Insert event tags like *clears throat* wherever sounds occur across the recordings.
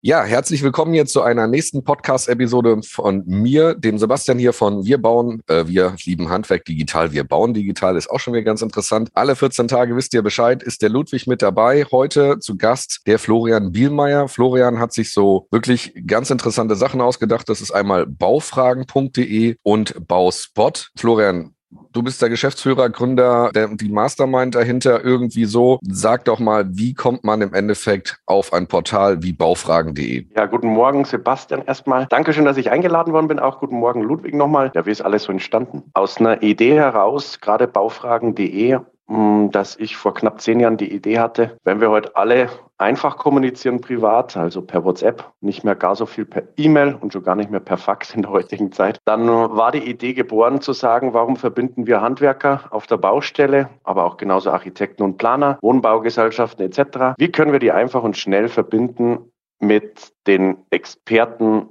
Ja, herzlich willkommen hier zu einer nächsten Podcast-Episode von mir, dem Sebastian hier von Wir bauen, äh, wir lieben Handwerk digital, wir bauen digital, ist auch schon wieder ganz interessant. Alle 14 Tage wisst ihr Bescheid, ist der Ludwig mit dabei. Heute zu Gast der Florian Bielmeier. Florian hat sich so wirklich ganz interessante Sachen ausgedacht. Das ist einmal baufragen.de und Bauspot. Florian, Du bist der Geschäftsführer, Gründer, der, die Mastermind dahinter irgendwie so. Sag doch mal, wie kommt man im Endeffekt auf ein Portal wie baufragen.de? Ja, guten Morgen, Sebastian erstmal. Dankeschön, dass ich eingeladen worden bin. Auch guten Morgen, Ludwig nochmal. Ja, wie ist alles so entstanden? Aus einer Idee heraus, gerade baufragen.de dass ich vor knapp zehn Jahren die Idee hatte, wenn wir heute alle einfach kommunizieren privat, also per WhatsApp, nicht mehr gar so viel per E-Mail und schon gar nicht mehr per Fax in der heutigen Zeit, dann war die Idee geboren zu sagen, warum verbinden wir Handwerker auf der Baustelle, aber auch genauso Architekten und Planer, Wohnbaugesellschaften etc. Wie können wir die einfach und schnell verbinden mit den Experten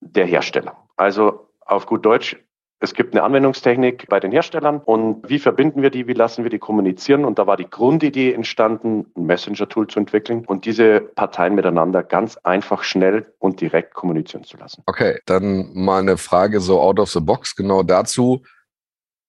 der Hersteller? Also auf gut Deutsch, es gibt eine Anwendungstechnik bei den Herstellern und wie verbinden wir die, wie lassen wir die kommunizieren? Und da war die Grundidee entstanden, ein Messenger-Tool zu entwickeln und diese Parteien miteinander ganz einfach, schnell und direkt kommunizieren zu lassen. Okay, dann mal eine Frage so out of the box genau dazu.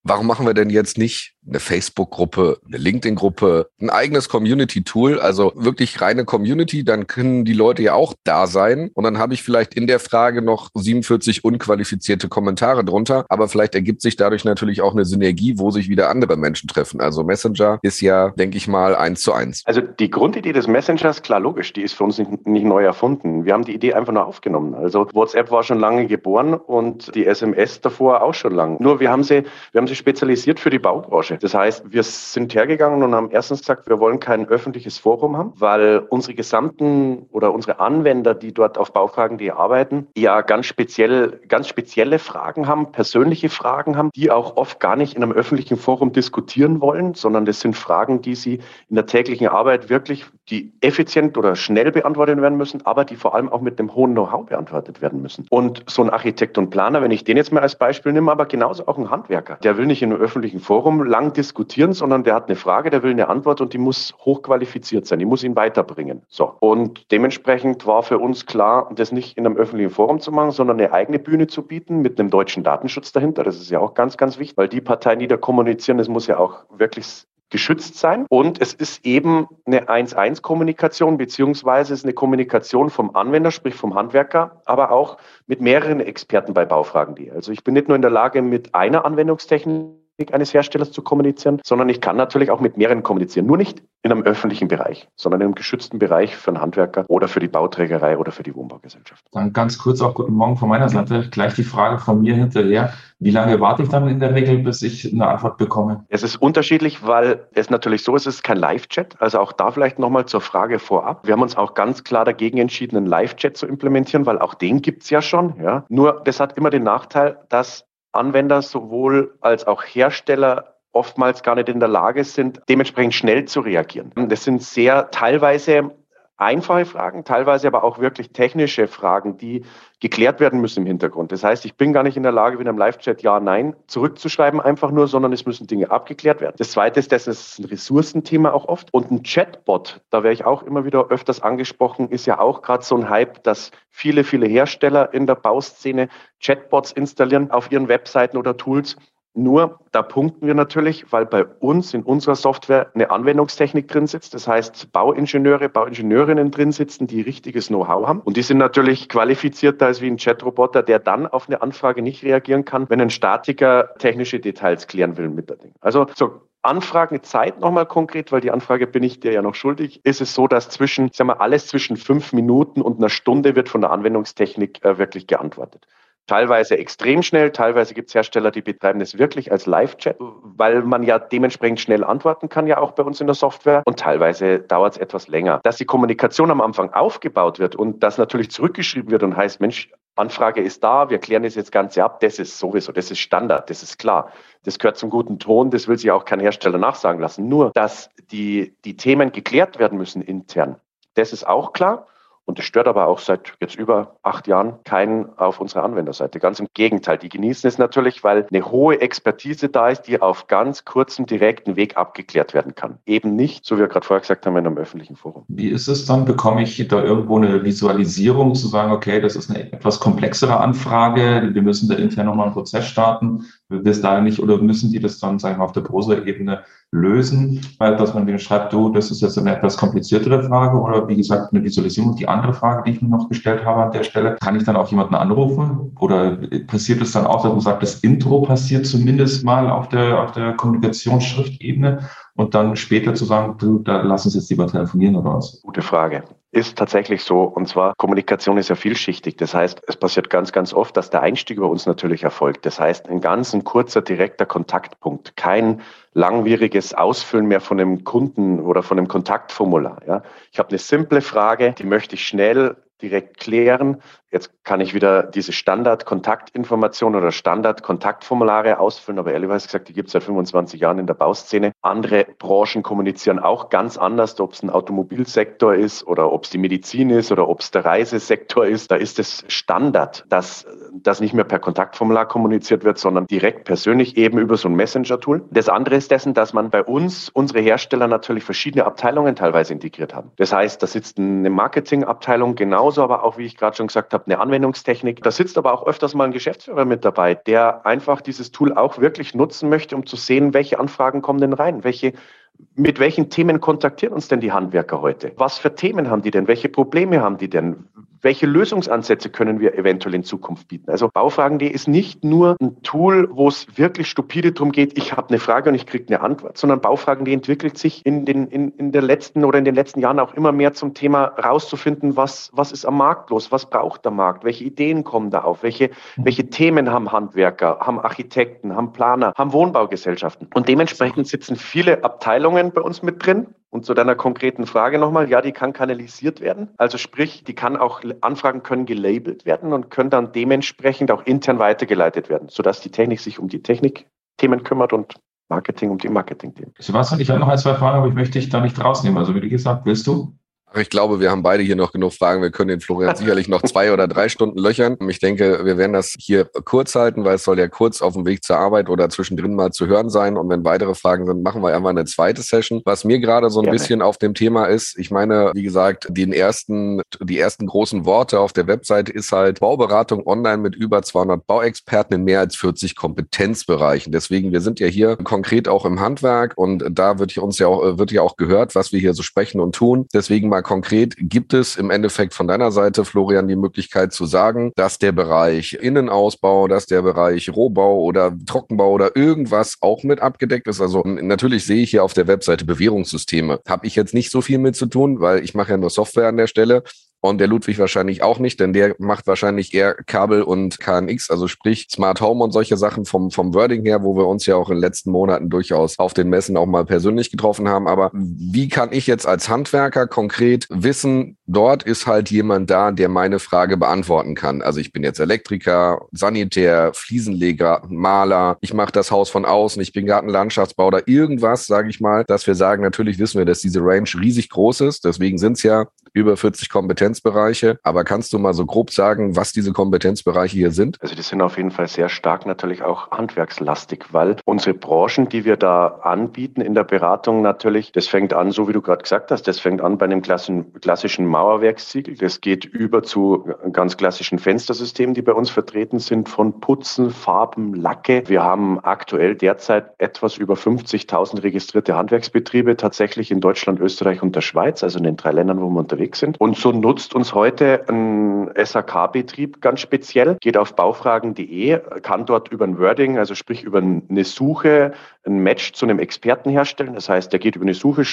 Warum machen wir denn jetzt nicht eine Facebook-Gruppe, eine LinkedIn-Gruppe, ein eigenes Community-Tool, also wirklich reine Community, dann können die Leute ja auch da sein. Und dann habe ich vielleicht in der Frage noch 47 unqualifizierte Kommentare drunter, aber vielleicht ergibt sich dadurch natürlich auch eine Synergie, wo sich wieder andere Menschen treffen. Also Messenger ist ja, denke ich mal, eins zu eins. Also die Grundidee des Messengers, klar logisch, die ist für uns nicht, nicht neu erfunden. Wir haben die Idee einfach nur aufgenommen. Also WhatsApp war schon lange geboren und die SMS davor auch schon lange. Nur wir haben sie, wir haben sie spezialisiert für die Baubranche. Branche. Das heißt, wir sind hergegangen und haben erstens gesagt, wir wollen kein öffentliches Forum haben, weil unsere gesamten oder unsere Anwender, die dort auf Baufragen.de arbeiten, ja ganz speziell, ganz spezielle Fragen haben, persönliche Fragen haben, die auch oft gar nicht in einem öffentlichen Forum diskutieren wollen, sondern das sind Fragen, die sie in der täglichen Arbeit wirklich, die effizient oder schnell beantwortet werden müssen, aber die vor allem auch mit einem hohen Know-how beantwortet werden müssen. Und so ein Architekt und Planer, wenn ich den jetzt mal als Beispiel nehme, aber genauso auch ein Handwerker, der will nicht in einem öffentlichen Forum lang diskutieren, sondern der hat eine Frage, der will eine Antwort und die muss hochqualifiziert sein, die muss ihn weiterbringen. So. Und dementsprechend war für uns klar, das nicht in einem öffentlichen Forum zu machen, sondern eine eigene Bühne zu bieten mit einem deutschen Datenschutz dahinter. Das ist ja auch ganz, ganz wichtig, weil die Parteien, die da kommunizieren, das muss ja auch wirklich geschützt sein. Und es ist eben eine 1-1-Kommunikation, beziehungsweise es ist eine Kommunikation vom Anwender, sprich vom Handwerker, aber auch mit mehreren Experten bei Baufragen.de. Also ich bin nicht nur in der Lage, mit einer Anwendungstechnik eines Herstellers zu kommunizieren, sondern ich kann natürlich auch mit mehreren kommunizieren. Nur nicht in einem öffentlichen Bereich, sondern in einem geschützten Bereich für einen Handwerker oder für die Bauträgerei oder für die Wohnbaugesellschaft. Dann ganz kurz auch guten Morgen von meiner Seite. Gleich die Frage von mir hinterher. Wie lange warte ich dann in der Regel, bis ich eine Antwort bekomme? Es ist unterschiedlich, weil es natürlich so ist, es ist kein Live-Chat. Also auch da vielleicht nochmal zur Frage vorab. Wir haben uns auch ganz klar dagegen entschieden, einen Live-Chat zu implementieren, weil auch den gibt es ja schon. Ja. Nur das hat immer den Nachteil, dass Anwender sowohl als auch Hersteller oftmals gar nicht in der Lage sind, dementsprechend schnell zu reagieren. Das sind sehr teilweise einfache Fragen, teilweise aber auch wirklich technische Fragen, die geklärt werden müssen im Hintergrund. Das heißt, ich bin gar nicht in der Lage, wie in einem Live-Chat Ja, Nein zurückzuschreiben, einfach nur, sondern es müssen Dinge abgeklärt werden. Das Zweite ist, das ist ein Ressourcenthema auch oft. Und ein Chatbot, da wäre ich auch immer wieder öfters angesprochen, ist ja auch gerade so ein Hype, dass viele, viele Hersteller in der Bauszene Chatbots installieren auf ihren Webseiten oder Tools nur da punkten wir natürlich, weil bei uns in unserer Software eine Anwendungstechnik drin sitzt. Das heißt, Bauingenieure, Bauingenieurinnen drin sitzen, die richtiges Know-how haben. Und die sind natürlich qualifizierter als wie ein Chatroboter, der dann auf eine Anfrage nicht reagieren kann, wenn ein Statiker technische Details klären will mit der Ding. Also so Anfragenzeit nochmal konkret, weil die Anfrage bin ich dir ja noch schuldig, ist es so, dass zwischen, ich sag mal, alles zwischen fünf Minuten und einer Stunde wird von der Anwendungstechnik äh, wirklich geantwortet. Teilweise extrem schnell, teilweise gibt es Hersteller, die betreiben es wirklich als Live-Chat, weil man ja dementsprechend schnell antworten kann, ja auch bei uns in der Software. Und teilweise dauert es etwas länger. Dass die Kommunikation am Anfang aufgebaut wird und das natürlich zurückgeschrieben wird und heißt, Mensch, Anfrage ist da, wir klären das jetzt Ganze ab, das ist sowieso, das ist Standard, das ist klar. Das gehört zum guten Ton, das will sich auch kein Hersteller nachsagen lassen. Nur, dass die, die Themen geklärt werden müssen intern, das ist auch klar. Und es stört aber auch seit jetzt über acht Jahren keinen auf unserer Anwenderseite. Ganz im Gegenteil. Die genießen es natürlich, weil eine hohe Expertise da ist, die auf ganz kurzem, direkten Weg abgeklärt werden kann. Eben nicht, so wie wir gerade vorher gesagt haben, in einem öffentlichen Forum. Wie ist es dann? Bekomme ich da irgendwo eine Visualisierung zu sagen, okay, das ist eine etwas komplexere Anfrage, wir müssen da intern nochmal einen Prozess starten, bis dahin nicht, oder müssen die das dann, sagen wir, auf der Prosa-Ebene lösen, weil dass man denen schreibt, du, das ist jetzt eine etwas kompliziertere Frage oder wie gesagt eine Visualisierung. Die andere Frage, die ich mir noch gestellt habe an der Stelle, kann ich dann auch jemanden anrufen? Oder passiert es dann auch, dass man sagt, das Intro passiert zumindest mal auf der, auf der Kommunikationsschriftebene und dann später zu sagen, du, da lass uns jetzt lieber telefonieren oder was? Gute Frage. Ist tatsächlich so. Und zwar, Kommunikation ist ja vielschichtig. Das heißt, es passiert ganz, ganz oft, dass der Einstieg über uns natürlich erfolgt. Das heißt, ein ganz ein kurzer, direkter Kontaktpunkt. Kein langwieriges Ausfüllen mehr von einem Kunden oder von einem Kontaktformular. Ja. Ich habe eine simple Frage, die möchte ich schnell direkt klären. Jetzt kann ich wieder diese Standard-Kontaktinformationen oder Standard-Kontaktformulare ausfüllen, aber ehrlicherweise gesagt, die gibt es seit 25 Jahren in der Bauszene. Andere Branchen kommunizieren auch ganz anders, ob es ein Automobilsektor ist oder ob es die Medizin ist oder ob es der Reisesektor ist. Da ist es Standard, dass das nicht mehr per Kontaktformular kommuniziert wird, sondern direkt persönlich eben über so ein Messenger-Tool. Das andere ist dessen, dass man bei uns unsere Hersteller natürlich verschiedene Abteilungen teilweise integriert haben. Das heißt, da sitzt eine Marketingabteilung genauso, aber auch, wie ich gerade schon gesagt habe, eine Anwendungstechnik. Da sitzt aber auch öfters mal ein Geschäftsführer mit dabei, der einfach dieses Tool auch wirklich nutzen möchte, um zu sehen, welche Anfragen kommen denn rein, welche mit welchen Themen kontaktieren uns denn die Handwerker heute? Was für Themen haben die denn? Welche Probleme haben die denn? Welche Lösungsansätze können wir eventuell in Zukunft bieten? Also Baufragen.de ist nicht nur ein Tool, wo es wirklich stupide darum geht, ich habe eine Frage und ich kriege eine Antwort, sondern Baufragen.de entwickelt sich in den, in, in der letzten oder in den letzten Jahren auch immer mehr zum Thema rauszufinden, was, was ist am Markt los? Was braucht der Markt? Welche Ideen kommen da auf? Welche, welche Themen haben Handwerker, haben Architekten, haben Planer, haben Wohnbaugesellschaften? Und dementsprechend sitzen viele Abteilungen bei uns mit drin, und zu deiner konkreten Frage nochmal, ja, die kann kanalisiert werden. Also sprich, die kann auch, Anfragen können gelabelt werden und können dann dementsprechend auch intern weitergeleitet werden, sodass die Technik sich um die Technikthemen kümmert und Marketing um die Marketingthemen. Sebastian, ich habe noch ein, zwei Fragen, aber ich möchte dich da nicht rausnehmen. Also wie gesagt, willst du? Ich glaube, wir haben beide hier noch genug Fragen. Wir können den Florian sicherlich noch zwei oder drei Stunden löchern. Ich denke, wir werden das hier kurz halten, weil es soll ja kurz auf dem Weg zur Arbeit oder zwischendrin mal zu hören sein. Und wenn weitere Fragen sind, machen wir einfach eine zweite Session. Was mir gerade so ein Gerne. bisschen auf dem Thema ist, ich meine, wie gesagt, den ersten, die ersten großen Worte auf der Webseite ist halt Bauberatung online mit über 200 Bauexperten in mehr als 40 Kompetenzbereichen. Deswegen, wir sind ja hier konkret auch im Handwerk und da wird uns ja auch, wird ja auch gehört, was wir hier so sprechen und tun. Deswegen mal konkret, gibt es im Endeffekt von deiner Seite, Florian, die Möglichkeit zu sagen, dass der Bereich Innenausbau, dass der Bereich Rohbau oder Trockenbau oder irgendwas auch mit abgedeckt ist? Also natürlich sehe ich hier auf der Webseite Bewährungssysteme. Habe ich jetzt nicht so viel mit zu tun, weil ich mache ja nur Software an der Stelle. Und der Ludwig wahrscheinlich auch nicht, denn der macht wahrscheinlich eher Kabel und KNX, also sprich Smart Home und solche Sachen vom, vom Wording her, wo wir uns ja auch in den letzten Monaten durchaus auf den Messen auch mal persönlich getroffen haben. Aber wie kann ich jetzt als Handwerker konkret wissen, dort ist halt jemand da, der meine Frage beantworten kann? Also ich bin jetzt Elektriker, Sanitär, Fliesenleger, Maler, ich mache das Haus von außen, ich bin Gartenlandschaftsbau oder irgendwas, sage ich mal, dass wir sagen, natürlich wissen wir, dass diese Range riesig groß ist. Deswegen sind es ja über 40 Kompetenzbereiche. Aber kannst du mal so grob sagen, was diese Kompetenzbereiche hier sind? Also die sind auf jeden Fall sehr stark natürlich auch handwerkslastig, weil unsere Branchen, die wir da anbieten in der Beratung natürlich, das fängt an, so wie du gerade gesagt hast, das fängt an bei einem klassischen Mauerwerkssiegel. Das geht über zu ganz klassischen Fenstersystemen, die bei uns vertreten sind, von Putzen, Farben, Lacke. Wir haben aktuell derzeit etwas über 50.000 registrierte Handwerksbetriebe tatsächlich in Deutschland, Österreich und der Schweiz, also in den drei Ländern, wo wir unterwegs unterwegs sind. Und so nutzt uns heute ein SAK-Betrieb ganz speziell, geht auf baufragen.de, kann dort über ein Wording, also sprich über eine Suche, ein Match zu einem Experten herstellen. Das heißt, der geht über eine Suche,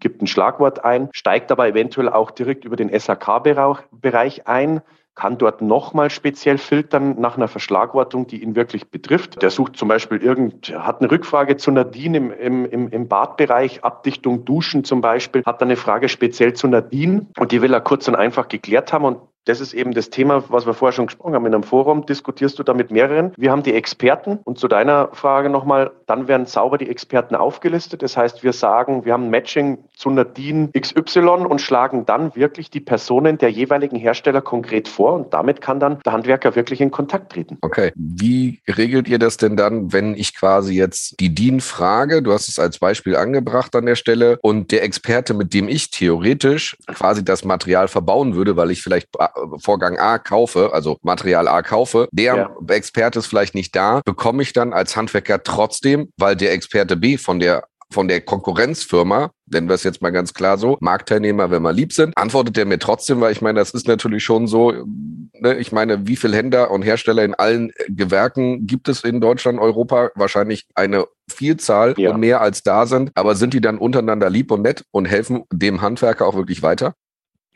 gibt ein Schlagwort ein, steigt aber eventuell auch direkt über den SAK-Bereich ein, kann dort nochmal speziell filtern nach einer Verschlagwortung, die ihn wirklich betrifft. Der sucht zum Beispiel irgend, hat eine Rückfrage zu Nadine im, im, im Badbereich, Abdichtung, Duschen zum Beispiel, hat dann eine Frage speziell zu Nadine und die will er kurz und einfach geklärt haben und das ist eben das Thema, was wir vorher schon gesprochen haben. In einem Forum diskutierst du da mit mehreren. Wir haben die Experten und zu deiner Frage nochmal, dann werden sauber die Experten aufgelistet. Das heißt, wir sagen, wir haben ein Matching zu DIN XY und schlagen dann wirklich die Personen der jeweiligen Hersteller konkret vor und damit kann dann der Handwerker wirklich in Kontakt treten. Okay. Wie regelt ihr das denn dann, wenn ich quasi jetzt die DIN frage? Du hast es als Beispiel angebracht an der Stelle und der Experte, mit dem ich theoretisch quasi das Material verbauen würde, weil ich vielleicht Vorgang A kaufe, also Material A kaufe, der ja. Experte ist vielleicht nicht da, bekomme ich dann als Handwerker trotzdem, weil der Experte B von der von der Konkurrenzfirma, nennen wir es jetzt mal ganz klar so, Marktteilnehmer, wenn wir lieb sind, antwortet er mir trotzdem, weil ich meine, das ist natürlich schon so, ne, ich meine, wie viele Händler und Hersteller in allen Gewerken gibt es in Deutschland, Europa? Wahrscheinlich eine Vielzahl ja. und mehr als da sind, aber sind die dann untereinander lieb und nett und helfen dem Handwerker auch wirklich weiter?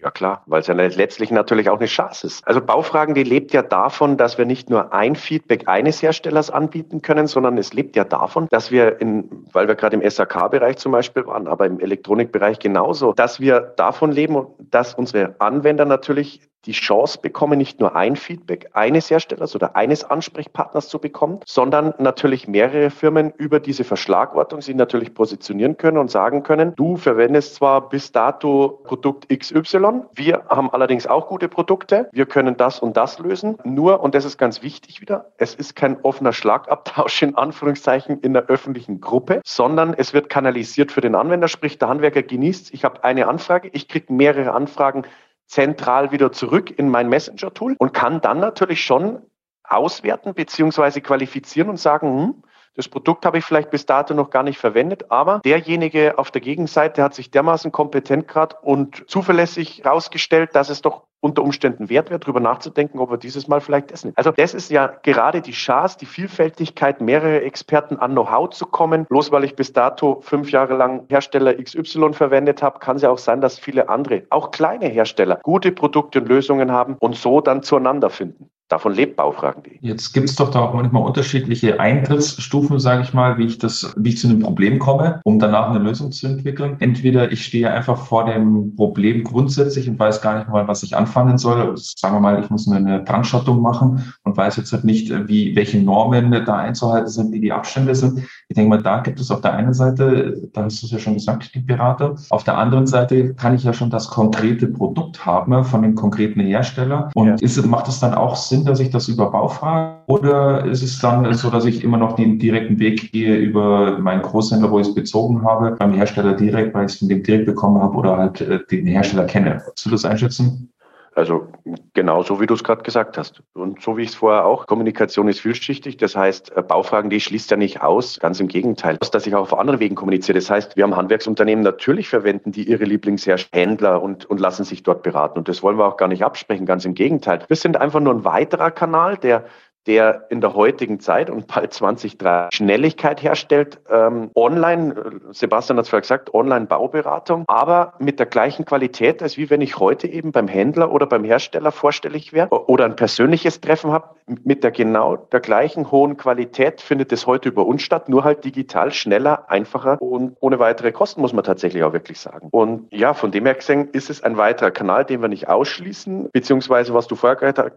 Ja klar, weil es ja letztlich natürlich auch eine Chance ist. Also Baufragen, die lebt ja davon, dass wir nicht nur ein Feedback eines Herstellers anbieten können, sondern es lebt ja davon, dass wir in, weil wir gerade im SAK-Bereich zum Beispiel waren, aber im Elektronikbereich genauso, dass wir davon leben, dass unsere Anwender natürlich die Chance bekommen, nicht nur ein Feedback eines Herstellers oder eines Ansprechpartners zu bekommen, sondern natürlich mehrere Firmen über diese Verschlagwortung sie natürlich positionieren können und sagen können, du verwendest zwar bis dato Produkt XY, wir haben allerdings auch gute Produkte, wir können das und das lösen, nur, und das ist ganz wichtig wieder, es ist kein offener Schlagabtausch in Anführungszeichen in der öffentlichen Gruppe, sondern es wird kanalisiert für den Anwender, sprich der Handwerker genießt, ich habe eine Anfrage, ich kriege mehrere Anfragen, zentral wieder zurück in mein Messenger-Tool und kann dann natürlich schon auswerten beziehungsweise qualifizieren und sagen, hm, das Produkt habe ich vielleicht bis dato noch gar nicht verwendet, aber derjenige auf der Gegenseite hat sich dermaßen kompetent gerade und zuverlässig herausgestellt, dass es doch unter Umständen wert wäre, darüber nachzudenken, ob wir dieses Mal vielleicht das nehmen. Also das ist ja gerade die Chance, die Vielfältigkeit, mehrere Experten an Know-how zu kommen. Bloß weil ich bis dato fünf Jahre lang Hersteller XY verwendet habe, kann es ja auch sein, dass viele andere, auch kleine Hersteller, gute Produkte und Lösungen haben und so dann zueinander finden. Davon lebt Baufragen.de. Jetzt gibt es doch da auch manchmal unterschiedliche Eintrittsstufen, sage ich mal, wie ich das, wie ich zu einem Problem komme, um danach eine Lösung zu entwickeln. Entweder ich stehe einfach vor dem Problem grundsätzlich und weiß gar nicht mal, was ich anfangen soll. Sagen wir mal, ich muss eine Brandschattung machen und weiß jetzt halt nicht, wie, welche Normen da einzuhalten sind, wie die Abstände sind. Ich denke mal, da gibt es auf der einen Seite, da hast du es ja schon gesagt, die Berater. Auf der anderen Seite kann ich ja schon das konkrete Produkt haben von dem konkreten Hersteller. Und ja. ist, macht es dann auch Sinn, Sinn, dass ich das über Baufrage oder ist es dann so, dass ich immer noch den direkten Weg gehe über meinen Großhändler, wo ich es bezogen habe, beim Hersteller direkt, weil ich es von dem direkt bekommen habe oder halt äh, den Hersteller kenne? Kannst du das einschätzen? Also genau so, wie du es gerade gesagt hast. Und so wie ich es vorher auch, Kommunikation ist vielschichtig. Das heißt, äh, Baufragen, die schließt ja nicht aus. Ganz im Gegenteil. Dass ich auch auf anderen Wegen kommuniziere. Das heißt, wir haben Handwerksunternehmen natürlich verwenden, die ihre Lieblingshändler und, und lassen sich dort beraten. Und das wollen wir auch gar nicht absprechen. Ganz im Gegenteil. Wir sind einfach nur ein weiterer Kanal, der der in der heutigen Zeit und bald 2030 Schnelligkeit herstellt. Ähm, online, äh, Sebastian hat es vorher gesagt, Online-Bauberatung, aber mit der gleichen Qualität, als wie wenn ich heute eben beim Händler oder beim Hersteller vorstellig wäre oder ein persönliches Treffen habe, mit der genau der gleichen hohen Qualität findet es heute über uns statt, nur halt digital, schneller, einfacher und ohne weitere Kosten, muss man tatsächlich auch wirklich sagen. Und ja, von dem her gesehen ist es ein weiterer Kanal, den wir nicht ausschließen, beziehungsweise was du vorher gesagt hast,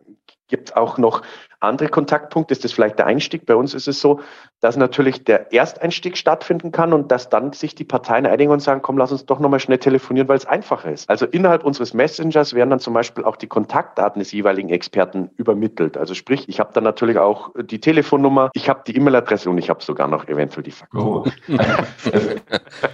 gibt es auch noch andere Kontaktpunkte? Ist das vielleicht der Einstieg? Bei uns ist es so, dass natürlich der Ersteinstieg stattfinden kann und dass dann sich die Parteien einigen und sagen, komm, lass uns doch nochmal schnell telefonieren, weil es einfacher ist. Also innerhalb unseres Messengers werden dann zum Beispiel auch die Kontaktdaten des jeweiligen Experten übermittelt. Also sprich, ich habe dann natürlich auch die Telefonnummer, ich habe die E-Mail-Adresse und ich habe sogar noch eventuell die Fakten. Oh. *laughs*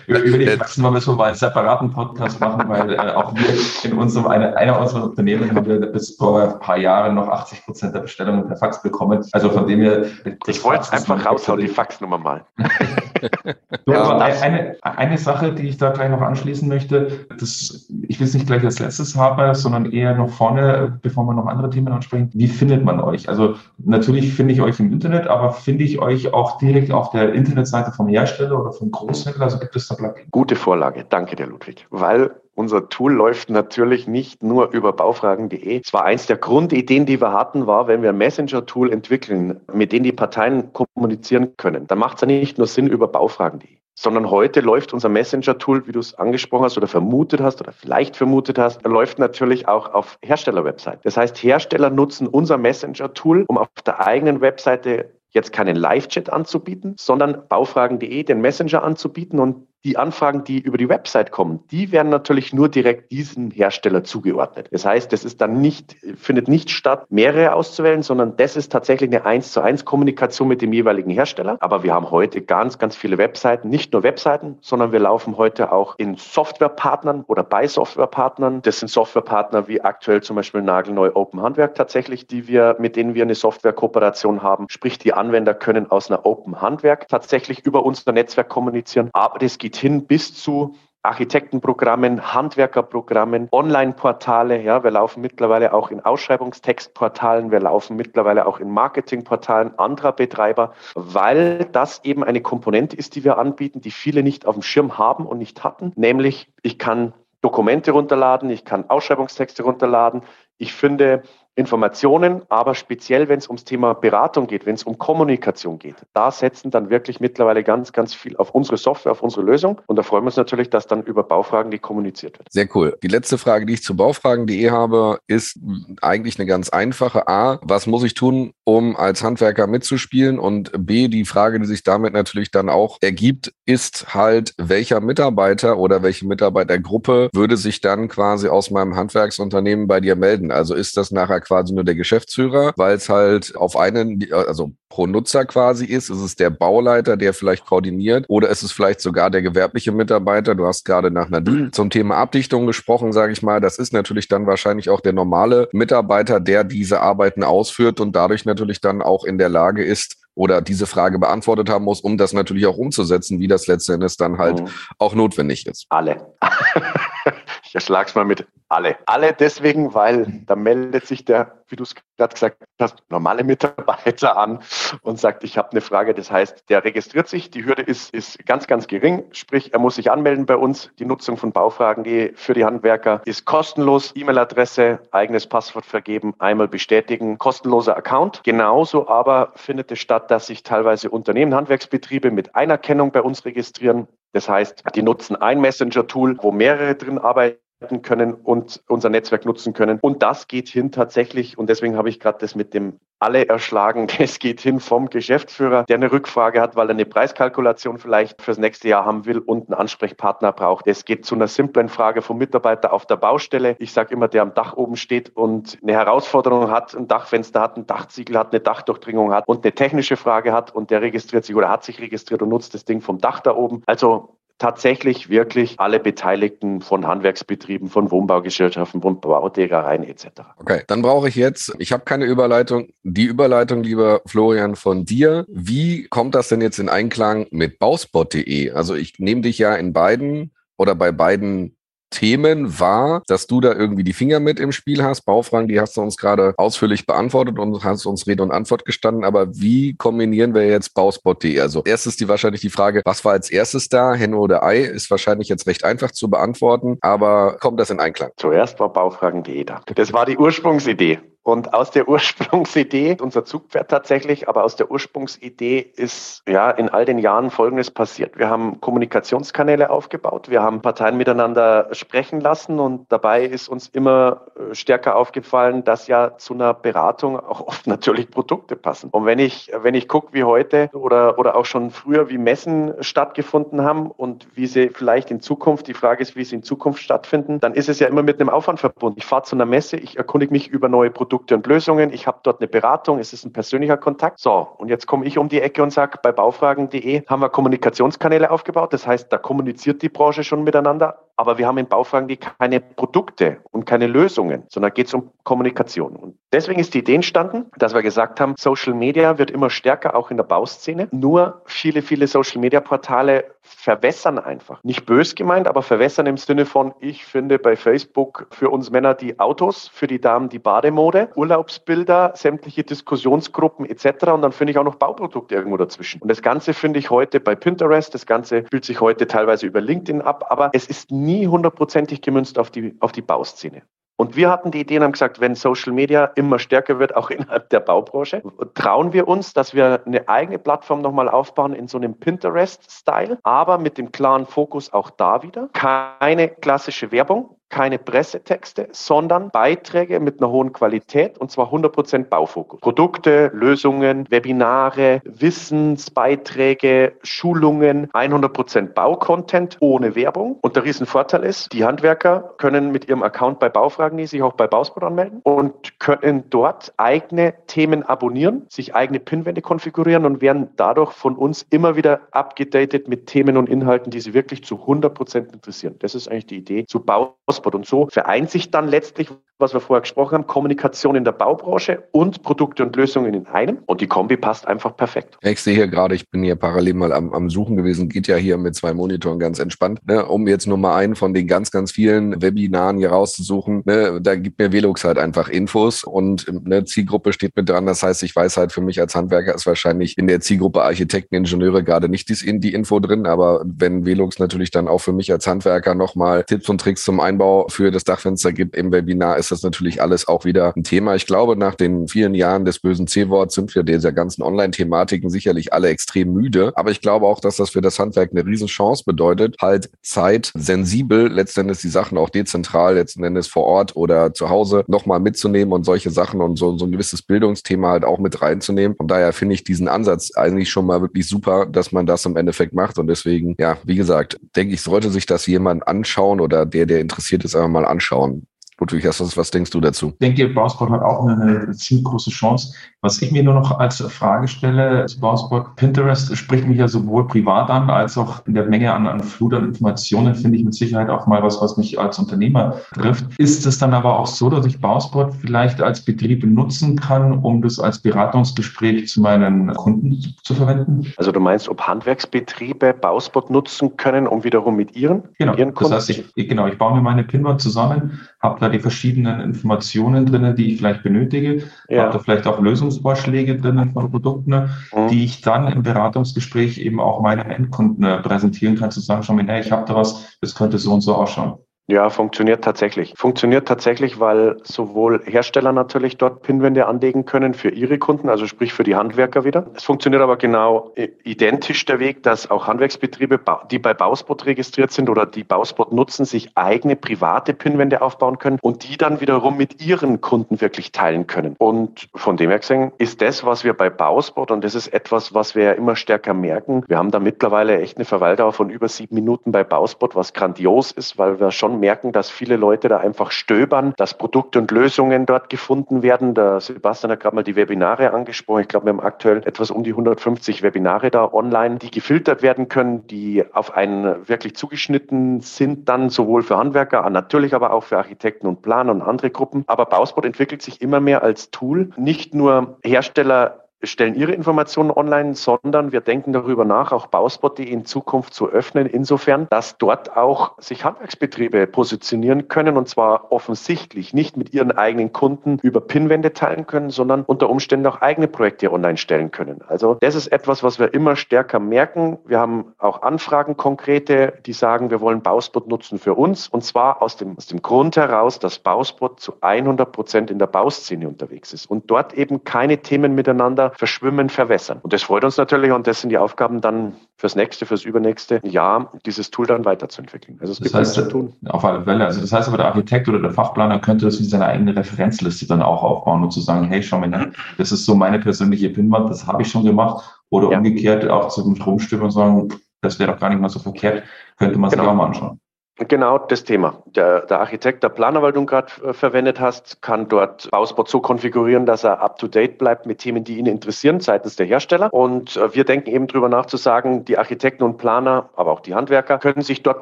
über, die Faxen müssen wir mal einen separaten Podcast machen, weil äh, auch wir in unserem, eine, einer unserer Unternehmen haben wir bis vor ein paar Jahren noch 80 Prozent der Bestellungen per Fax bekommen. Also von dem her. Ich wollte einfach raushauen, die Faxnummer mal. *laughs* *laughs* ja, eine, eine Sache, die ich da gleich noch anschließen möchte, das, ich will es nicht gleich als letztes haben, sondern eher noch vorne, bevor wir noch andere Themen ansprechen. Wie findet man euch? Also natürlich finde ich euch im Internet, aber finde ich euch auch direkt auf der Internetseite vom Hersteller oder vom Großhändler? Also gibt es da Plugin? Gute Vorlage. Danke dir, Ludwig. Weil unser Tool läuft natürlich nicht nur über baufragen.de. Es war eins der Grundideen, die wir hatten, war, wenn wir ein Messenger-Tool entwickeln, mit dem die Parteien kommunizieren können, dann macht es ja nicht nur Sinn über baufragen.de sondern heute läuft unser Messenger-Tool, wie du es angesprochen hast oder vermutet hast oder vielleicht vermutet hast, läuft natürlich auch auf Hersteller-Website. Das heißt, Hersteller nutzen unser Messenger-Tool, um auf der eigenen Webseite jetzt keinen Live-Chat anzubieten, sondern baufragen.de den Messenger anzubieten und die Anfragen, die über die Website kommen, die werden natürlich nur direkt diesem Hersteller zugeordnet. Das heißt, es ist dann nicht, findet nicht statt, mehrere auszuwählen, sondern das ist tatsächlich eine 1 zu 1 Kommunikation mit dem jeweiligen Hersteller. Aber wir haben heute ganz, ganz viele Webseiten, nicht nur Webseiten, sondern wir laufen heute auch in Softwarepartnern oder bei Softwarepartnern. Das sind Softwarepartner wie aktuell zum Beispiel Nagelneu Open Handwerk tatsächlich, die wir, mit denen wir eine Softwarekooperation haben. Sprich, die Anwender können aus einer Open Handwerk tatsächlich über unser Netzwerk kommunizieren. Aber das geht geht hin bis zu Architektenprogrammen, Handwerkerprogrammen, Online-Portale. Ja, wir laufen mittlerweile auch in Ausschreibungstextportalen, wir laufen mittlerweile auch in Marketingportalen anderer Betreiber, weil das eben eine Komponente ist, die wir anbieten, die viele nicht auf dem Schirm haben und nicht hatten. Nämlich, ich kann Dokumente runterladen, ich kann Ausschreibungstexte runterladen. Ich finde Informationen, aber speziell, wenn es ums Thema Beratung geht, wenn es um Kommunikation geht, da setzen dann wirklich mittlerweile ganz, ganz viel auf unsere Software, auf unsere Lösung. Und da freuen wir uns natürlich, dass dann über Baufragen die kommuniziert wird. Sehr cool. Die letzte Frage, die ich zu baufragen.de habe, ist eigentlich eine ganz einfache. A, was muss ich tun, um als Handwerker mitzuspielen? Und B, die Frage, die sich damit natürlich dann auch ergibt, ist halt, welcher Mitarbeiter oder welche Mitarbeitergruppe würde sich dann quasi aus meinem Handwerksunternehmen bei dir melden? Also ist das nachher quasi nur der Geschäftsführer, weil es halt auf einen, also pro Nutzer quasi ist. Ist es der Bauleiter, der vielleicht koordiniert oder ist es vielleicht sogar der gewerbliche Mitarbeiter? Du hast gerade nach Nadine *clears throat* zum Thema Abdichtung gesprochen, sage ich mal. Das ist natürlich dann wahrscheinlich auch der normale Mitarbeiter, der diese Arbeiten ausführt und dadurch natürlich dann auch in der Lage ist, oder diese Frage beantwortet haben muss, um das natürlich auch umzusetzen, wie das letztendlich dann halt mhm. auch notwendig ist. Alle. *laughs* ich erschlag's mal mit alle. Alle deswegen, weil da meldet sich der, wie du es gerade gesagt hast, normale Mitarbeiter an und sagt, ich habe eine Frage. Das heißt, der registriert sich. Die Hürde ist, ist ganz, ganz gering. Sprich, er muss sich anmelden bei uns. Die Nutzung von Baufragen für die Handwerker ist kostenlos. E-Mail-Adresse, eigenes Passwort vergeben, einmal bestätigen, kostenloser Account. Genauso aber findet es statt, dass sich teilweise Unternehmen, Handwerksbetriebe mit Einerkennung bei uns registrieren. Das heißt, die nutzen ein Messenger-Tool, wo mehrere drin arbeiten können und unser Netzwerk nutzen können. Und das geht hin tatsächlich, und deswegen habe ich gerade das mit dem alle erschlagen, *laughs* das geht hin vom Geschäftsführer, der eine Rückfrage hat, weil er eine Preiskalkulation vielleicht fürs nächste Jahr haben will und einen Ansprechpartner braucht. Es geht zu einer simplen Frage vom Mitarbeiter auf der Baustelle. Ich sage immer, der am Dach oben steht und eine Herausforderung hat, ein Dachfenster hat, ein Dachziegel hat, eine Dachdurchdringung hat und eine technische Frage hat und der registriert sich oder hat sich registriert und nutzt das Ding vom Dach da oben. Also tatsächlich wirklich alle Beteiligten von Handwerksbetrieben, von Wohnbaugesellschaften, von Bauträgereien etc. Okay, dann brauche ich jetzt, ich habe keine Überleitung, die Überleitung, lieber Florian, von dir. Wie kommt das denn jetzt in Einklang mit bauspot.de? Also ich nehme dich ja in beiden oder bei beiden Themen war, dass du da irgendwie die Finger mit im Spiel hast. Baufragen, die hast du uns gerade ausführlich beantwortet und hast uns Rede und Antwort gestanden. Aber wie kombinieren wir jetzt Bauspot.de? Also erstes die wahrscheinlich die Frage, was war als erstes da? Henne oder Ei? Ist wahrscheinlich jetzt recht einfach zu beantworten, aber kommt das in Einklang? Zuerst war Baufragen.de da. Das war die Ursprungsidee. Und aus der *laughs* Ursprungsidee, unser Zugpferd tatsächlich, aber aus der Ursprungsidee ist ja in all den Jahren Folgendes passiert. Wir haben Kommunikationskanäle aufgebaut, wir haben Parteien miteinander sprechen lassen und dabei ist uns immer äh, stärker aufgefallen, dass ja zu einer Beratung auch oft *laughs* natürlich Produkte passen. Und wenn ich, wenn ich gucke, wie heute oder, oder auch schon früher, wie Messen stattgefunden haben und wie sie vielleicht in Zukunft, die Frage ist, wie sie in Zukunft stattfinden, dann ist es ja immer mit einem Aufwand verbunden. Ich fahre zu einer Messe, ich erkundige mich über neue Produkte, Produkte und Lösungen. Ich habe dort eine Beratung, es ist ein persönlicher Kontakt. So, und jetzt komme ich um die Ecke und sage, bei baufragen.de haben wir Kommunikationskanäle aufgebaut. Das heißt, da kommuniziert die Branche schon miteinander. Aber wir haben in Baufragen.de keine Produkte und keine Lösungen, sondern geht es um Kommunikation. Und deswegen ist die Idee entstanden, dass wir gesagt haben, Social Media wird immer stärker, auch in der Bauszene. Nur viele, viele Social Media Portale verwässern einfach. Nicht bös gemeint, aber verwässern im Sinne von, ich finde bei Facebook für uns Männer die Autos, für die Damen die Bademode, Urlaubsbilder, sämtliche Diskussionsgruppen etc. Und dann finde ich auch noch Bauprodukte irgendwo dazwischen. Und das Ganze finde ich heute bei Pinterest, das Ganze spielt sich heute teilweise über LinkedIn ab, aber es ist hundertprozentig gemünzt auf die, auf die Bauszene. Und wir hatten die Idee und haben gesagt, wenn Social Media immer stärker wird, auch *laughs* innerhalb der Baubranche, trauen wir uns, dass wir eine eigene Plattform nochmal aufbauen in so einem Pinterest-Style, aber mit dem klaren Fokus auch da wieder. Keine klassische Werbung, keine Pressetexte, sondern Beiträge mit einer hohen Qualität und zwar 100% Baufokus. Produkte, Lösungen, Webinare, Wissensbeiträge, Schulungen, 100% Baucontent ohne Werbung. Und der Riesenvorteil ist, die Handwerker können mit ihrem Account bei Baufragen sich auch bei Bausport anmelden und können dort eigene Themen abonnieren, sich eigene Pinwände konfigurieren und werden dadurch von uns immer wieder abgedatet mit Themen und Inhalten, die sie wirklich zu 100% interessieren. Das ist eigentlich die Idee zu Baus Hotspot. Und so vereint sich dann letztlich, was wir vorher gesprochen haben, Kommunikation in der Baubranche und Produkte und Lösungen in einem. Und die Kombi passt einfach perfekt. Ich sehe hier gerade, ich bin hier parallel mal am, am Suchen gewesen, geht ja hier mit zwei Monitoren ganz entspannt, ne, um jetzt nur mal einen von den ganz, ganz vielen Webinaren hier rauszusuchen. Ne, da gibt mir Velux halt einfach Infos und eine Zielgruppe steht mit dran. Das heißt, ich weiß halt für mich als Handwerker ist wahrscheinlich in der Zielgruppe Architekten, Ingenieure gerade nicht die Info drin, aber wenn Velux natürlich dann auch für mich als Handwerker nochmal Tipps und Tricks zum Einbau für das Dachfenster gibt im Webinar, ist das natürlich alles auch wieder ein Thema. Ich glaube, nach den vielen Jahren des bösen C-Worts sind wir dieser ganzen Online-Thematiken sicherlich alle extrem müde. Aber ich glaube auch, dass das für das Handwerk eine Riesenchance bedeutet, halt Zeit sensibel letztendlich die Sachen auch dezentral, letzten Endes vor Ort oder zu Hause nochmal mitzunehmen und solche Sachen und so, so ein gewisses Bildungsthema halt auch mit reinzunehmen. Und daher finde ich diesen Ansatz eigentlich schon mal wirklich super, dass man das im Endeffekt macht. Und deswegen, ja, wie gesagt, denke ich, sollte sich das jemand anschauen oder der, der interessiert ist, einfach mal anschauen. Ludwig, was, was denkst du dazu? Ich denke, Bausport hat auch eine ziemlich große Chance. Was ich mir nur noch als Frage stelle zu Bausport, Pinterest spricht mich ja sowohl privat an, als auch in der Menge an, an Flut an Informationen finde ich mit Sicherheit auch mal was, was mich als Unternehmer trifft. Ist es dann aber auch so, dass ich Bausport vielleicht als Betrieb nutzen kann, um das als Beratungsgespräch zu meinen Kunden zu verwenden? Also du meinst, ob Handwerksbetriebe Bausport nutzen können, um wiederum mit ihren, genau. ihren Kunden? Das heißt, ich, genau, ich baue mir meine Pinwand zusammen, habe da die verschiedenen Informationen drinnen, die ich vielleicht benötige. Ja. Habe da vielleicht auch Lösungsvorschläge drinnen von Produkten, mhm. die ich dann im Beratungsgespräch eben auch meinen Endkunden äh, präsentieren kann, zu sagen, schau mal, hey, ich habe da was, das könnte so und so ausschauen. Ja, funktioniert tatsächlich. Funktioniert tatsächlich, weil sowohl Hersteller natürlich dort Pinwände anlegen können für ihre Kunden, also sprich für die Handwerker wieder. Es funktioniert aber genau identisch der Weg, dass auch Handwerksbetriebe, die bei Bauspot registriert sind oder die Bauspot nutzen, sich eigene private Pinwände aufbauen können und die dann wiederum mit ihren Kunden wirklich teilen können. Und von dem her gesehen ist das, was wir bei Bauspot, und das ist etwas, was wir ja immer stärker merken, wir haben da mittlerweile echt eine Verweildauer von über sieben Minuten bei Bauspot, was grandios ist, weil wir schon merken, dass viele Leute da einfach stöbern, dass Produkte und Lösungen dort gefunden werden. Der Sebastian hat gerade mal die Webinare angesprochen. Ich glaube, wir haben aktuell etwas um die 150 Webinare da online, die gefiltert werden können, die auf einen wirklich zugeschnitten sind, dann sowohl für Handwerker, natürlich aber auch für Architekten und Planer und andere Gruppen. Aber Bausport entwickelt sich immer mehr als Tool. Nicht nur Hersteller stellen ihre Informationen online, sondern wir denken darüber nach, auch Bauspot.de in Zukunft zu öffnen, insofern, dass dort auch sich Handwerksbetriebe positionieren können und zwar offensichtlich nicht mit ihren eigenen Kunden über Pinwände teilen können, sondern unter Umständen auch eigene Projekte online stellen können. Also das ist etwas, was wir immer stärker merken. Wir haben auch Anfragen konkrete, die sagen, wir wollen Bauspot nutzen für uns und zwar aus dem, aus dem Grund heraus, dass Bauspot zu 100 Prozent in der Bauszene unterwegs ist und dort eben keine Themen miteinander verschwimmen, verwässern. Und das freut uns natürlich und das sind die Aufgaben dann fürs nächste, fürs übernächste Jahr, dieses Tool dann weiterzuentwickeln. Also es das gibt heißt, zu tun. Auf alle Fälle. Also das heißt aber, der Architekt oder der Fachplaner könnte das wie seine eigene Referenzliste dann auch aufbauen und zu sagen, hey, schau mal, das ist so meine persönliche Pinwand, das habe ich schon gemacht. Oder ja. umgekehrt auch zum Stromstimmen und sagen, das wäre doch gar nicht mal so verkehrt, könnte man sich genau. auch mal anschauen. Genau das Thema. Der, der Architekt, der Planer, weil du ihn gerade äh, verwendet hast, kann dort Bausbot so konfigurieren, dass er up-to-date bleibt mit Themen, die ihn interessieren seitens der Hersteller. Und äh, wir denken eben drüber nach zu sagen, die Architekten und Planer, aber auch die Handwerker können sich dort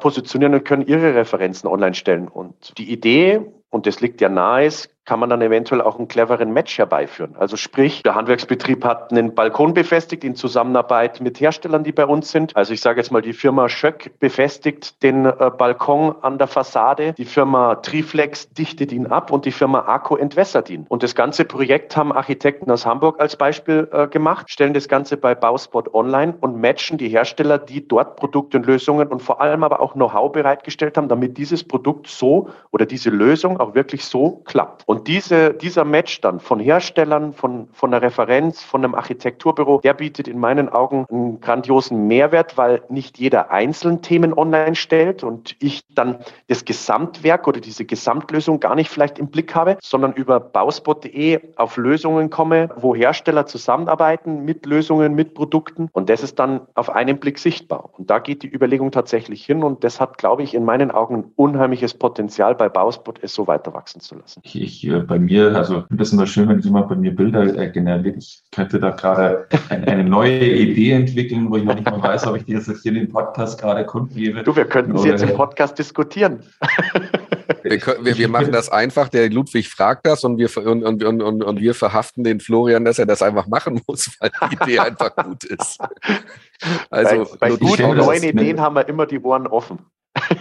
positionieren und können ihre Referenzen online stellen. Und die Idee, und das liegt ja nahe, ist, kann man dann eventuell auch einen cleveren Match herbeiführen. Also sprich, der Handwerksbetrieb hat einen Balkon befestigt in Zusammenarbeit mit Herstellern, die bei uns sind. Also ich sage jetzt mal, die Firma Schöck befestigt den äh, Balkon an der Fassade, die Firma Triflex dichtet ihn ab und die Firma Arco entwässert ihn. Und das ganze Projekt haben Architekten aus Hamburg als Beispiel äh, gemacht, stellen das Ganze bei Bauspot online und matchen die Hersteller, die dort Produkte und Lösungen und vor allem aber auch Know-how bereitgestellt haben, damit dieses Produkt so oder diese Lösung auch wirklich so klappt. Und diese, dieser Match dann von Herstellern, von, von der Referenz, von einem Architekturbüro, der bietet in meinen Augen einen grandiosen Mehrwert, weil nicht jeder einzeln Themen online stellt und ich dann das Gesamtwerk oder diese Gesamtlösung gar nicht vielleicht im Blick habe, sondern über bauspot.de auf Lösungen komme, wo Hersteller zusammenarbeiten mit Lösungen, mit Produkten und das ist dann auf einen Blick sichtbar. Und da geht die Überlegung tatsächlich hin und das hat, glaube ich, in meinen Augen unheimliches Potenzial bei Bauspot, es so weiter wachsen zu lassen. Ich äh, bei mir, also das ist immer schön, wenn jemand bei mir Bilder äh, generiert. Ich könnte da gerade ein, eine neue Idee entwickeln, wo ich noch nicht mal weiß, ob ich die jetzt hier in den Podcast gerade kundgebe. Du, wir könnten sie jetzt im Podcast diskutieren. *laughs* Wir, können, wir, wir, machen das einfach. Der Ludwig fragt das und wir, und, und, und, und wir verhaften den Florian, dass er das einfach machen muss, *laughs* weil die Idee einfach gut ist. Also, bei, bei guten neuen Ideen haben wir immer die Ohren offen.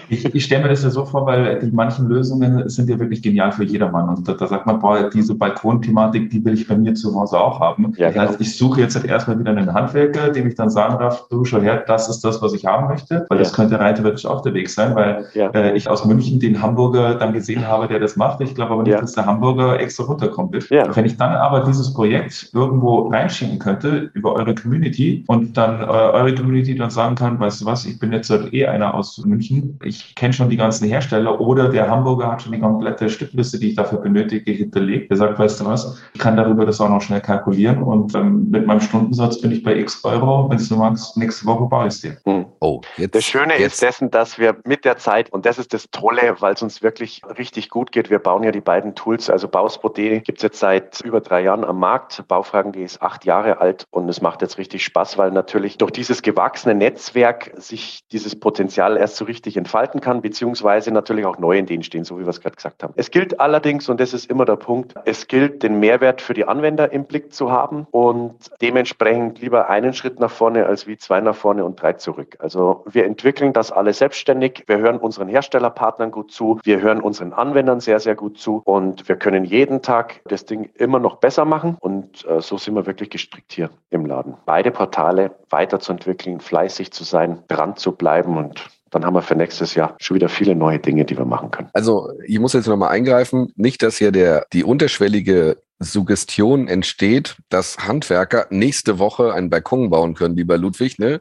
Ich, ich stelle mir das ja so vor, weil die manchen Lösungen sind ja wirklich genial für jedermann. Und da, da sagt man, boah, diese Balkonthematik, die will ich bei mir zu Hause auch haben. Ja, das heißt, ich suche jetzt halt erstmal wieder einen Handwerker, dem ich dann sagen darf, du schau her, das ist das, was ich haben möchte. Weil ja. das könnte rein theoretisch auch der Weg sein, weil ja. äh, ich aus München den Hamburger dann gesehen habe, der das macht. Ich glaube aber nicht, dass der Hamburger extra runterkommt. Wenn ich dann aber dieses Projekt irgendwo reinschieben könnte über eure Community und dann äh, eure Community dann sagen kann, weißt du was, ich bin jetzt halt eh einer aus München, ich ich kenne schon die ganzen Hersteller oder der Hamburger hat schon die komplette Stückliste, die ich dafür benötige, hinterlegt. Der sagt, weißt du was, ich kann darüber das auch noch schnell kalkulieren und ähm, mit meinem Stundensatz bin ich bei x Euro. Wenn du magst, nächste Woche baue ich es dir. Hm. Oh, jetzt, das Schöne jetzt. ist dessen, dass wir mit der Zeit, und das ist das Tolle, weil es uns wirklich richtig gut geht, wir bauen ja die beiden Tools, also Bauspot.de gibt es jetzt seit über drei Jahren am Markt. Baufragen.de ist acht Jahre alt und es macht jetzt richtig Spaß, weil natürlich durch dieses gewachsene Netzwerk sich dieses Potenzial erst so richtig entfalten kann, beziehungsweise natürlich auch neue Ideen stehen, so wie wir es gerade gesagt haben. Es gilt allerdings, und das ist immer der Punkt, es gilt, den Mehrwert für die Anwender im Blick zu haben und dementsprechend lieber einen Schritt nach vorne als wie zwei nach vorne und drei zurück. Also wir entwickeln das alles selbstständig. Wir hören unseren Herstellerpartnern gut zu. Wir hören unseren Anwendern sehr, sehr gut zu. Und wir können jeden Tag das Ding immer noch besser machen. Und äh, so sind wir wirklich gestrickt hier im Laden. Beide Portale weiterzuentwickeln, fleißig zu sein, dran zu bleiben und dann haben wir für nächstes Jahr schon wieder viele neue Dinge, die wir machen können. Also ich muss jetzt nochmal eingreifen, nicht, dass hier der die unterschwellige Suggestion entsteht, dass Handwerker nächste Woche einen Balkon bauen können, lieber Ludwig. Ne?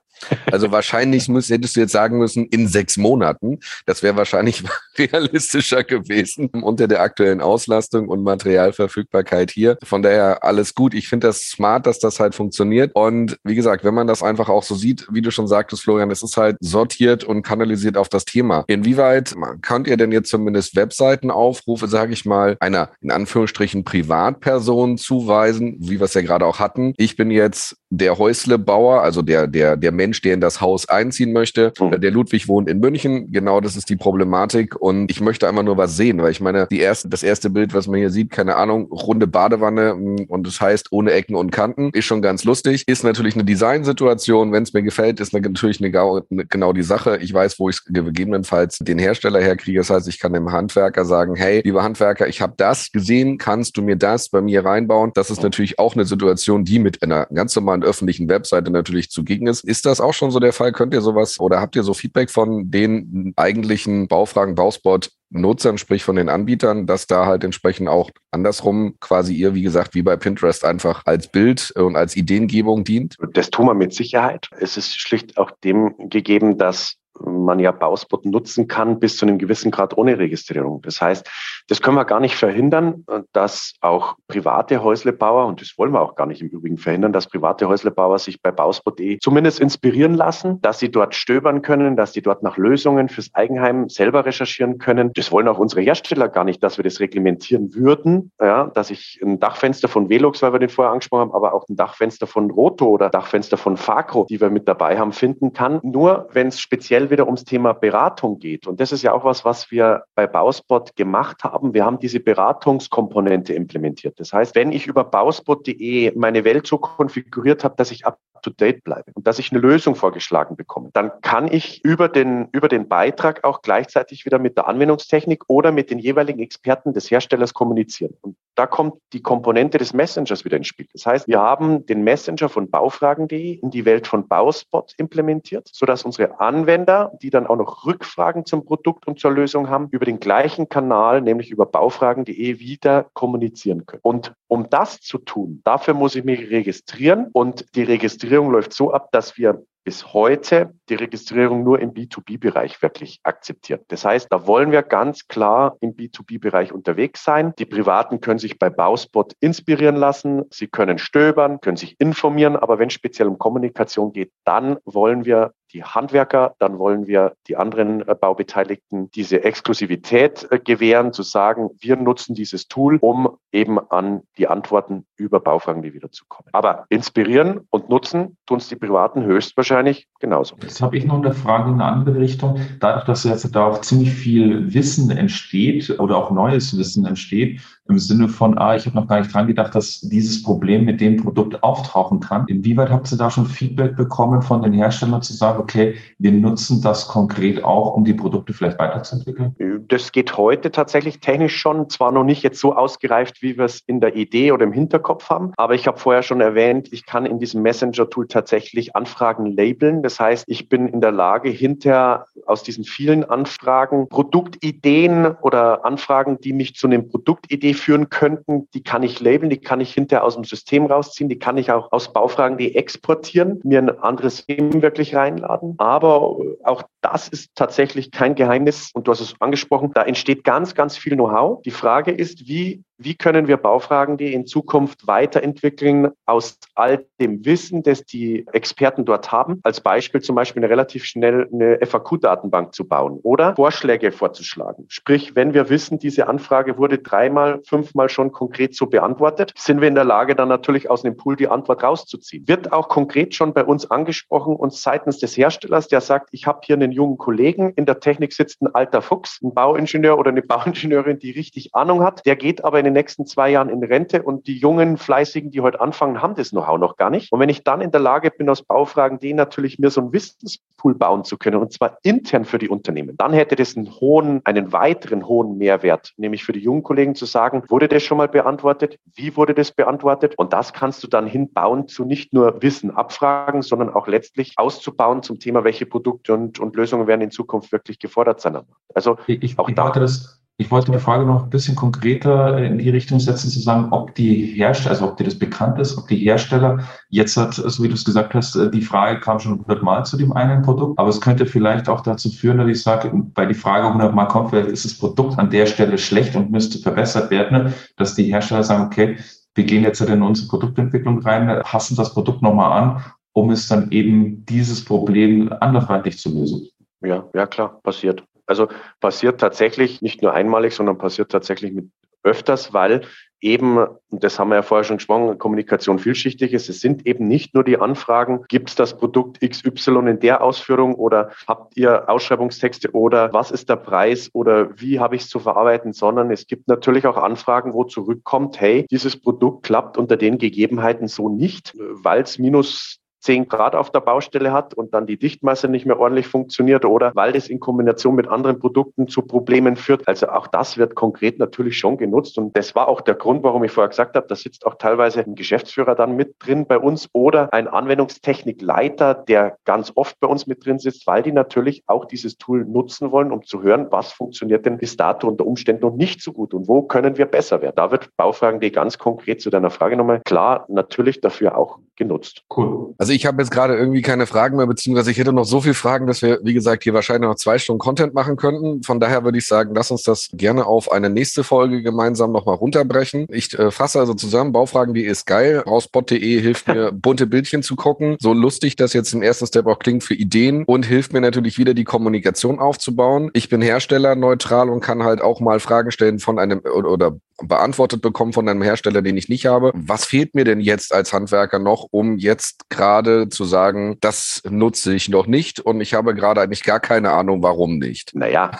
Also wahrscheinlich *laughs* muss, hättest du jetzt sagen müssen, in sechs Monaten. Das wäre wahrscheinlich *laughs* realistischer gewesen unter der aktuellen Auslastung und Materialverfügbarkeit hier. Von daher alles gut. Ich finde das smart, dass das halt funktioniert. Und wie gesagt, wenn man das einfach auch so sieht, wie du schon sagtest, Florian, es ist halt sortiert und kanalisiert auf das Thema. Inwieweit könnt ihr denn jetzt zumindest Webseitenaufrufe, sage ich mal, einer in Anführungsstrichen privat Person zuweisen, wie wir es ja gerade auch hatten. Ich bin jetzt der Häuslebauer, also der, der, der Mensch, der in das Haus einziehen möchte. Mhm. Der Ludwig wohnt in München. Genau das ist die Problematik. Und ich möchte einfach nur was sehen, weil ich meine, die erste, das erste Bild, was man hier sieht, keine Ahnung, runde Badewanne mm, und das heißt ohne Ecken und Kanten, ist schon ganz lustig. Ist natürlich eine Designsituation. Wenn es mir gefällt, ist natürlich eine, eine, genau die Sache. Ich weiß, wo ich gegebenenfalls den Hersteller herkriege. Das heißt, ich kann dem Handwerker sagen, hey, lieber Handwerker, ich habe das gesehen, kannst du mir das bei mir reinbauen. Das ist natürlich auch eine Situation, die mit einer ganz normalen öffentlichen Webseite natürlich zugegen ist. Ist das auch schon so der Fall? Könnt ihr sowas oder habt ihr so Feedback von den eigentlichen Baufragen, Bauspot Nutzern, sprich von den Anbietern, dass da halt entsprechend auch andersrum quasi ihr, wie gesagt, wie bei Pinterest einfach als Bild und als Ideengebung dient? Das tun wir mit Sicherheit. Es ist schlicht auch dem gegeben, dass man ja Bauspot nutzen kann bis zu einem gewissen Grad ohne Registrierung. Das heißt, das können wir gar nicht verhindern, dass auch private Häuslebauer, und das wollen wir auch gar nicht im Übrigen verhindern, dass private Häuslebauer sich bei Bauspot.de zumindest inspirieren lassen, dass sie dort stöbern können, dass sie dort nach Lösungen fürs Eigenheim selber recherchieren können. Das wollen auch unsere Hersteller gar nicht, dass wir das reglementieren würden, ja, dass ich ein Dachfenster von Velux, weil wir den vorher angesprochen haben, aber auch ein Dachfenster von Roto oder Dachfenster von Facro, die wir mit dabei haben, finden kann. Nur wenn es speziell schnell wieder ums Thema Beratung geht. Und das ist ja auch was, was wir bei Bauspot gemacht haben. Wir haben diese Beratungskomponente implementiert. Das heißt, wenn ich über bauspot.de meine Welt so konfiguriert habe, dass ich ab to date bleibe und dass ich eine Lösung vorgeschlagen bekomme, dann kann ich über den, über den Beitrag auch gleichzeitig wieder mit der Anwendungstechnik oder mit den jeweiligen Experten des Herstellers kommunizieren. Und da kommt die Komponente des Messengers wieder ins Spiel. Das heißt, wir haben den Messenger von baufragen.de in die Welt von Bauspot implementiert, sodass unsere Anwender, die dann auch noch Rückfragen zum Produkt und zur Lösung haben, über den gleichen Kanal, nämlich über baufragen.de, wieder kommunizieren können. Und um das zu tun, dafür muss ich mich registrieren und die Registrierung läuft so ab, dass wir bis heute die Registrierung nur im B2B-Bereich wirklich akzeptiert. Das heißt, da wollen wir ganz klar im B2B-Bereich unterwegs sein. Die Privaten können sich bei Bauspot inspirieren lassen, sie können stöbern, können sich informieren, aber wenn es speziell um Kommunikation geht, dann wollen wir die Handwerker, dann wollen wir die anderen äh, Baubeteiligten diese Exklusivität äh, gewähren, zu sagen, wir nutzen dieses Tool, um eben an die Antworten über Baufragen wiederzukommen. Aber inspirieren und nutzen tun es die Privaten höchstwahrscheinlich genauso. Jetzt habe ich noch eine Frage in eine andere Richtung. Dadurch, dass jetzt da auch ziemlich viel Wissen entsteht oder auch neues Wissen entsteht, im Sinne von, ah, ich habe noch gar nicht dran gedacht, dass dieses Problem mit dem Produkt auftauchen kann. Inwieweit habt ihr da schon Feedback bekommen von den Herstellern zu sagen, okay, wir nutzen das konkret auch, um die Produkte vielleicht weiterzuentwickeln? Das geht heute tatsächlich technisch schon, zwar noch nicht jetzt so ausgereift, wie wir es in der Idee oder im Hinterkopf haben, aber ich habe vorher schon erwähnt, ich kann in diesem Messenger-Tool tatsächlich Anfragen labeln. Das heißt, ich bin in der Lage, hinterher aus diesen vielen Anfragen Produktideen oder Anfragen, die mich zu einem Produktidee führen könnten, die kann ich labeln, die kann ich hinterher aus dem System rausziehen, die kann ich auch aus Baufragen, die exportieren, mir ein anderes System wirklich reinladen. Aber auch das ist tatsächlich kein Geheimnis und du hast es angesprochen, da entsteht ganz, ganz viel Know-how. Die Frage ist, wie wie können wir Baufragen die in Zukunft weiterentwickeln aus all dem Wissen, das die Experten dort haben? Als Beispiel zum Beispiel eine relativ schnell eine FAQ-Datenbank zu bauen oder Vorschläge vorzuschlagen. Sprich, wenn wir wissen, diese Anfrage wurde dreimal, fünfmal schon konkret so beantwortet, sind wir in der Lage, dann natürlich aus dem Pool die Antwort rauszuziehen. Wird auch konkret schon bei uns angesprochen und seitens des Herstellers, der sagt, ich habe hier einen jungen Kollegen, in der Technik sitzt ein alter Fuchs, ein Bauingenieur oder eine *laughs* Bauingenieurin, die richtig Ahnung hat, der geht aber in den nächsten zwei Jahren in Rente und die jungen Fleißigen, die heute anfangen, haben das Know-how noch gar nicht. Und wenn ich dann in der Lage bin, aus Baufragen den natürlich mir so einen Wissenspool bauen zu können und zwar intern für die Unternehmen, dann hätte das einen hohen, einen weiteren hohen Mehrwert, nämlich für die jungen Kollegen zu sagen, wurde das schon mal beantwortet? Wie wurde das beantwortet? Und das kannst du dann hinbauen zu nicht nur Wissen abfragen, sondern auch letztlich auszubauen zum Thema, welche Produkte und, und Lösungen werden in Zukunft wirklich gefordert sein. Also ich, auch ich da, das ich wollte die Frage noch ein bisschen konkreter in die Richtung setzen, zu sagen, ob die Hersteller, also ob dir das bekannt ist, ob die Hersteller jetzt hat, so wie du es gesagt hast, die Frage kam schon hundertmal zu dem einen Produkt, aber es könnte vielleicht auch dazu führen, dass ich sage, weil die Frage hundertmal kommt, vielleicht ist das Produkt an der Stelle schlecht und müsste verbessert werden, dass die Hersteller sagen, okay, wir gehen jetzt in unsere Produktentwicklung rein, passen das Produkt nochmal an, um es dann eben dieses Problem anderweitig zu lösen. Ja, ja klar, passiert. Also passiert tatsächlich nicht nur einmalig, sondern passiert tatsächlich mit öfters, weil eben, das haben wir ja vorher schon gesprochen, Kommunikation vielschichtig ist. Es sind eben nicht nur die Anfragen, gibt es das Produkt XY in der Ausführung oder habt ihr Ausschreibungstexte oder was ist der Preis oder wie habe ich es zu verarbeiten, sondern es gibt natürlich auch Anfragen, wo zurückkommt, hey, dieses Produkt klappt unter den Gegebenheiten so nicht, weil es minus 10 Grad auf der Baustelle hat und dann die Dichtmasse nicht mehr ordentlich funktioniert oder weil das in Kombination mit anderen Produkten zu Problemen führt. Also auch das wird konkret natürlich schon genutzt und das war auch der Grund, warum ich vorher gesagt habe, da sitzt auch teilweise ein Geschäftsführer dann mit drin bei uns oder ein Anwendungstechnikleiter, der ganz oft bei uns mit drin sitzt, weil die natürlich auch dieses Tool nutzen wollen, um zu hören, was funktioniert denn bis dato unter Umständen noch nicht so gut und wo können wir besser werden. Da wird Baufragen, die ganz konkret zu deiner Frage nochmal klar natürlich dafür auch genutzt. Cool. Also ich habe jetzt gerade irgendwie keine Fragen mehr, beziehungsweise ich hätte noch so viele Fragen, dass wir, wie gesagt, hier wahrscheinlich noch zwei Stunden Content machen könnten. Von daher würde ich sagen, lass uns das gerne auf eine nächste Folge gemeinsam nochmal runterbrechen. Ich äh, fasse also zusammen, Baufragen.de ist geil, rauspot.de hilft mir, *laughs* bunte Bildchen zu gucken. So lustig das jetzt im ersten Step auch klingt für Ideen und hilft mir natürlich wieder die Kommunikation aufzubauen. Ich bin Hersteller neutral und kann halt auch mal Fragen stellen von einem oder beantwortet bekommen von einem Hersteller, den ich nicht habe. Was fehlt mir denn jetzt als Handwerker noch, um jetzt gerade zu sagen, das nutze ich noch nicht und ich habe gerade eigentlich gar keine Ahnung, warum nicht? Naja,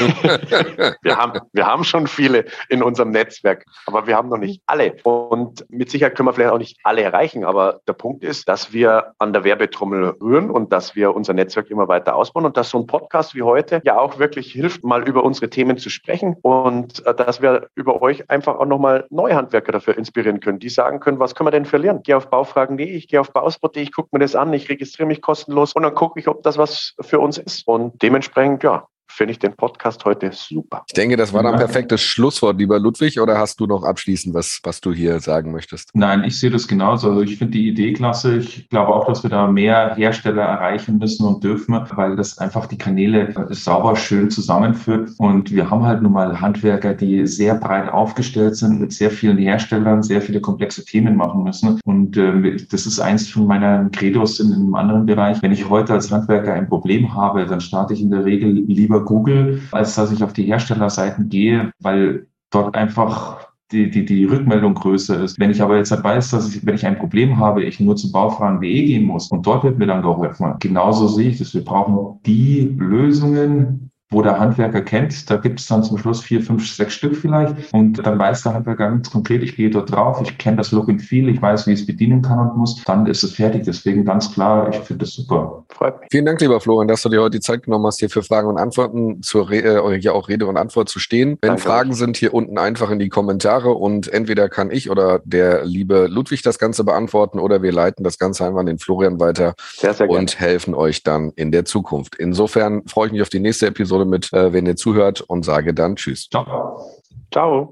*laughs* wir, haben, wir haben schon viele in unserem Netzwerk, aber wir haben noch nicht alle. Und mit Sicherheit können wir vielleicht auch nicht alle erreichen. Aber der Punkt ist, dass wir an der Werbetrommel rühren und dass wir unser Netzwerk immer weiter ausbauen und dass so ein Podcast wie heute ja auch wirklich hilft, mal über unsere Themen zu sprechen und äh, dass wir über euch einfach auch nochmal neue Handwerker dafür inspirieren können, die sagen können, was können wir denn verlieren? Ich gehe auf baufragen.de, ich gehe auf bauspot.de, ich gucke mir das an, ich registriere mich kostenlos und dann gucke ich, ob das was für uns ist. Und dementsprechend, ja, finde ich den Podcast heute super. Ich denke, das war ein perfektes Schlusswort, lieber Ludwig. Oder hast du noch abschließend was, was du hier sagen möchtest? Nein, ich sehe das genauso. Also ich finde die Idee klasse. Ich glaube auch, dass wir da mehr Hersteller erreichen müssen und dürfen, weil das einfach die Kanäle sauber schön zusammenführt. Und wir haben halt nun mal Handwerker, die sehr breit aufgestellt sind, mit sehr vielen Herstellern, sehr viele komplexe Themen machen müssen. Und äh, das ist eins von meinen Credos in einem anderen Bereich. Wenn ich heute als Handwerker ein Problem habe, dann starte ich in der Regel lieber Google, als dass ich auf die Herstellerseiten gehe, weil dort einfach die, die, die Rückmeldung größer ist. Wenn ich aber jetzt halt weiß, dass ich, wenn ich ein Problem habe, ich nur zu baufragen.de gehen muss und dort wird mir dann geholfen. Genauso sehe ich das. Wir brauchen die Lösungen, wo der Handwerker kennt. Da gibt es dann zum Schluss vier, fünf, sechs Stück vielleicht. Und dann weiß der Handwerker ganz konkret, ich gehe dort drauf, ich kenne das Look and Feel, ich weiß, wie ich es bedienen kann und muss. Dann ist es fertig. Deswegen ganz klar, ich finde das super. Freut mich. Vielen Dank, lieber Florian, dass du dir heute die Zeit genommen hast, hier für Fragen und Antworten zur Re äh, ja auch Rede und Antwort zu stehen. Wenn Danke Fragen sind, hier unten einfach in die Kommentare und entweder kann ich oder der liebe Ludwig das Ganze beantworten oder wir leiten das Ganze einfach an den Florian weiter sehr, sehr und helfen euch dann in der Zukunft. Insofern freue ich mich auf die nächste Episode mit, äh, wenn ihr zuhört und sage dann Tschüss. Ciao. Ciao.